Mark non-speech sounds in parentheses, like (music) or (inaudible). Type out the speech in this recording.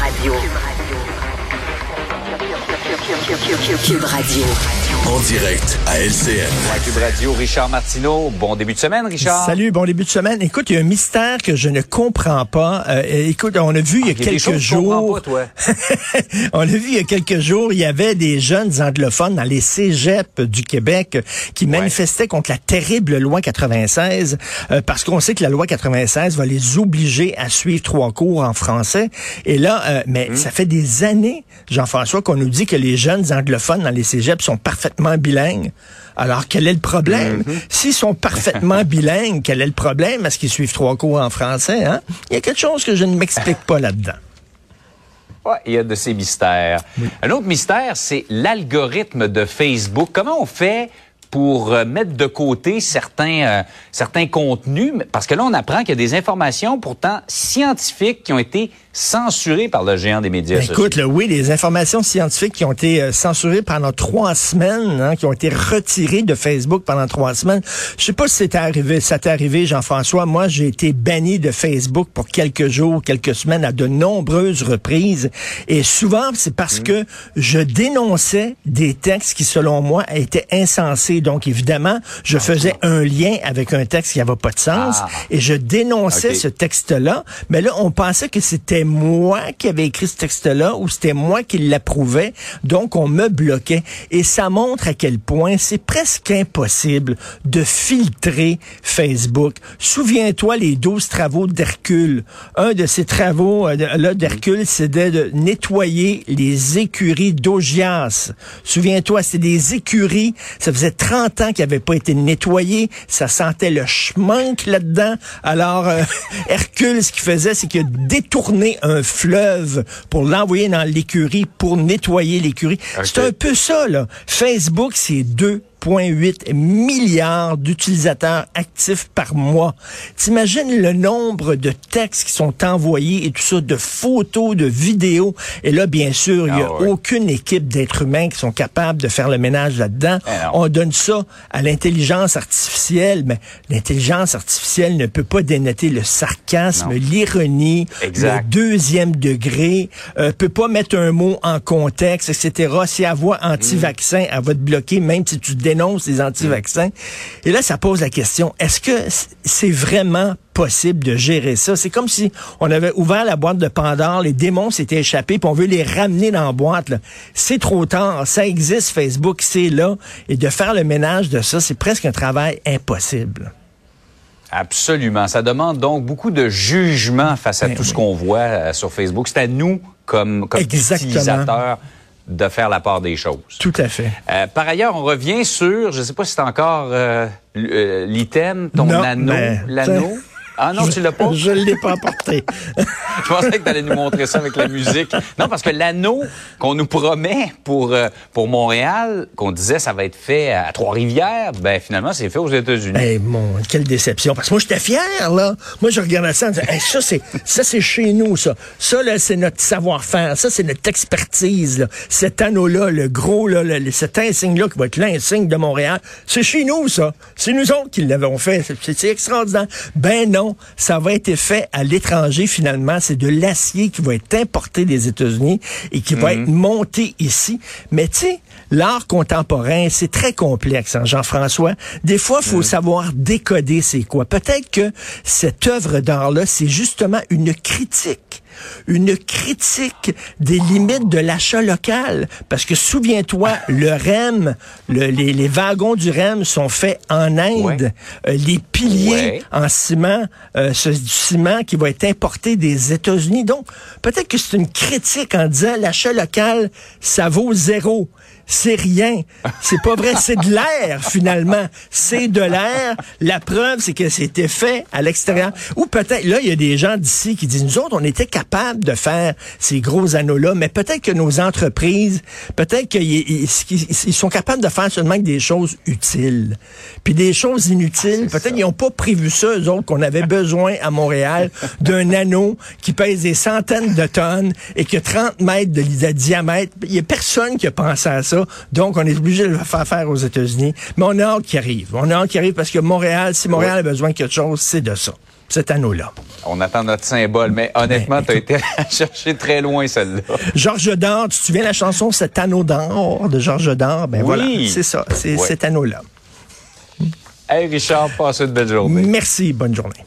Radio. Cube Radio. En direct à LCN. Cube Radio, Richard Martineau. Bon début de semaine, Richard. Salut, bon début de semaine. Écoute, il y a un mystère que je ne comprends pas. Euh, écoute, on a vu il y a Ah, y a quelques que jours. pas, toi. (laughs) on a vu il y a quelques jours, il y avait des jeunes anglophones dans les cégeps du Québec qui manifestaient contre la terrible loi 96 euh, parce qu'on sait que la loi 96 va les obliger à suivre trois cours en français. Et là, euh, mais Hum. ça fait des années, Jean-François, qu'on nous dit que les jeunes anglophones dans les cégeps sont parfaitement bilingues. Alors, quel est le problème? Mm-hmm. S'ils sont parfaitement (laughs) bilingues, quel est le problème? Est-ce qu'ils suivent trois cours en français? Hein? Il y a quelque chose que je ne m'explique pas là-dedans. (laughs) Ouais, il y a de ces mystères. Un autre mystère, c'est l'algorithme de Facebook. Comment on fait pour euh, mettre de côté certains euh, certains contenus? Parce que là on apprend qu'il y a des informations pourtant scientifiques qui ont été censurées par le géant des médias Ben, sociaux. Écoute, là, oui, les informations scientifiques qui ont été euh, censurées pendant trois semaines, hein, qui ont été retirées de Facebook pendant trois semaines. Je sais pas si c'était arrivé, ça t'est arrivé, Jean-François. Moi, j'ai été banni de Facebook pour quelques jours, quelques semaines, à de nombreuses reprises. Et souvent, c'est parce Mm. que je dénonçais des textes qui, selon moi, étaient insensés. Donc, évidemment, je faisais un lien avec un texte qui n'avait pas de sens Ah. et je dénonçais ce texte-là. Mais là, on pensait que c'était moi qui avais écrit ce texte-là ou c'était moi qui l'approuvais. Donc, on me bloquait. Et ça montre à quel point c'est presque impossible de filtrer Facebook. Souviens-toi les 12 travaux d'Hercule. Un de ces travaux euh, d'Hercule, c'était de nettoyer les écuries d'Augias. Souviens-toi, c'est des écuries. Ça faisait 30 ans qu'ils n'avaient pas été nettoyées. Ça sentait le schmank là-dedans. Alors, euh, (laughs) Hercule, ce qu'il faisait, c'est qu'il a un fleuve pour l'envoyer dans l'écurie, pour nettoyer l'écurie. C'est un peu ça, là. Facebook, c'est deux 1,8 milliards d'utilisateurs actifs par mois. T'imagines le nombre de textes qui sont envoyés et tout ça, de photos, de vidéos. Et là, bien sûr, il n'y a Ah ouais. aucune équipe d'êtres humains qui sont capables de faire le ménage là-dedans. Non. On donne ça à l'intelligence artificielle, mais l'intelligence artificielle ne peut pas dénoter le sarcasme, l'ironie, le deuxième degré, euh, peut pas mettre un mot en contexte, etc. Si elle voit anti-vaccin, elle va te bloquer, même si tu les anti-vaccins. Et là, ça pose la question, est-ce que c'est vraiment possible de gérer ça? C'est comme si on avait ouvert la boîte de Pandore, les démons s'étaient échappés, puis on veut les ramener dans la boîte. là. C'est trop tard, ça existe, Facebook, c'est là. Et de faire le ménage de ça, c'est presque un travail impossible. Absolument. Ça demande donc beaucoup de jugement face à Ben tout ce qu'on voit euh, sur Facebook. C'est à nous, comme, comme utilisateurs, de faire la part des choses. Tout à fait. Euh, par ailleurs, on revient sur, je ne sais pas si c'est encore euh, euh, l'item, ton Non, anneau, mais- l'anneau. Ah non, tu l'as pas? Je l'ai pas apporté. (laughs) Je pensais que tu allais nous montrer ça avec la musique. Non, parce que l'anneau qu'on nous promet pour, euh, pour Montréal, qu'on disait ça va être fait à Trois-Rivières, ben finalement, c'est fait aux États-Unis. Hey, mon, quelle déception. Parce que moi, j'étais fier, là. Moi, je regardais ça en disant, Hey, ça, c'est, ça, c'est chez nous, ça. Ça, là, c'est notre savoir-faire. Ça, c'est notre expertise, là. Cet anneau-là, le gros, là, le- cet insigne-là qui va être l'insigne de Montréal, c'est chez nous, ça. C'est nous autres qui l'avons fait. C'est, c'est extraordinaire. Ben non, ça va être fait à l'étranger, finalement. C'est de l'acier qui va être importé des États-Unis et qui va être monté ici. Mais tu sais, l'art contemporain, c'est très complexe, hein, Jean-François. Des fois, il faut savoir décoder c'est quoi. Peut-être que cette œuvre d'art-là, c'est justement une critique une critique des limites de l'achat local. Parce que souviens-toi, le REM, le- les, les wagons du REM sont faits en Inde. Ouais. Euh, les piliers Ouais. en ciment, euh, c'est du ciment qui va être importé des États-Unis. Donc, peut-être que c'est une critique en disant l'achat local, ça vaut zéro. C'est rien. C'est pas vrai. C'est de l'air, finalement. C'est de l'air. La preuve, c'est que c'était fait à l'extérieur. Ou peut-être, là, il y a des gens d'ici qui disent, nous autres, on était capables de faire ces gros anneaux-là, mais peut-être que nos entreprises, peut-être qu'ils ils- ils- ils sont capables de faire seulement que des choses utiles. Puis des choses inutiles, c'est peut-être ça. ils n'ont pas prévu ça, eux autres, qu'on avait besoin à Montréal (laughs) d'un anneau qui pèse des centaines de tonnes et qui a 30 mètres de, de diamètre. Il y a personne qui a pensé à ça. Donc, on est obligé de le faire faire aux États-Unis. Mais on a hâte qu'il arrive. On a hâte qu'il arrive parce que Montréal, si Montréal a besoin de quelque chose, c'est de ça. Cet anneau-là. On attend notre symbole, mais honnêtement, tu as été (laughs) chercher très loin celle-là. Georges d'or, tu te souviens la chanson Cet anneau d'or de Georges d'or? Ben Oui. voilà, c'est ça, c'est cet anneau-là. Hey Richard, passe une belle journée. Merci, bonne journée.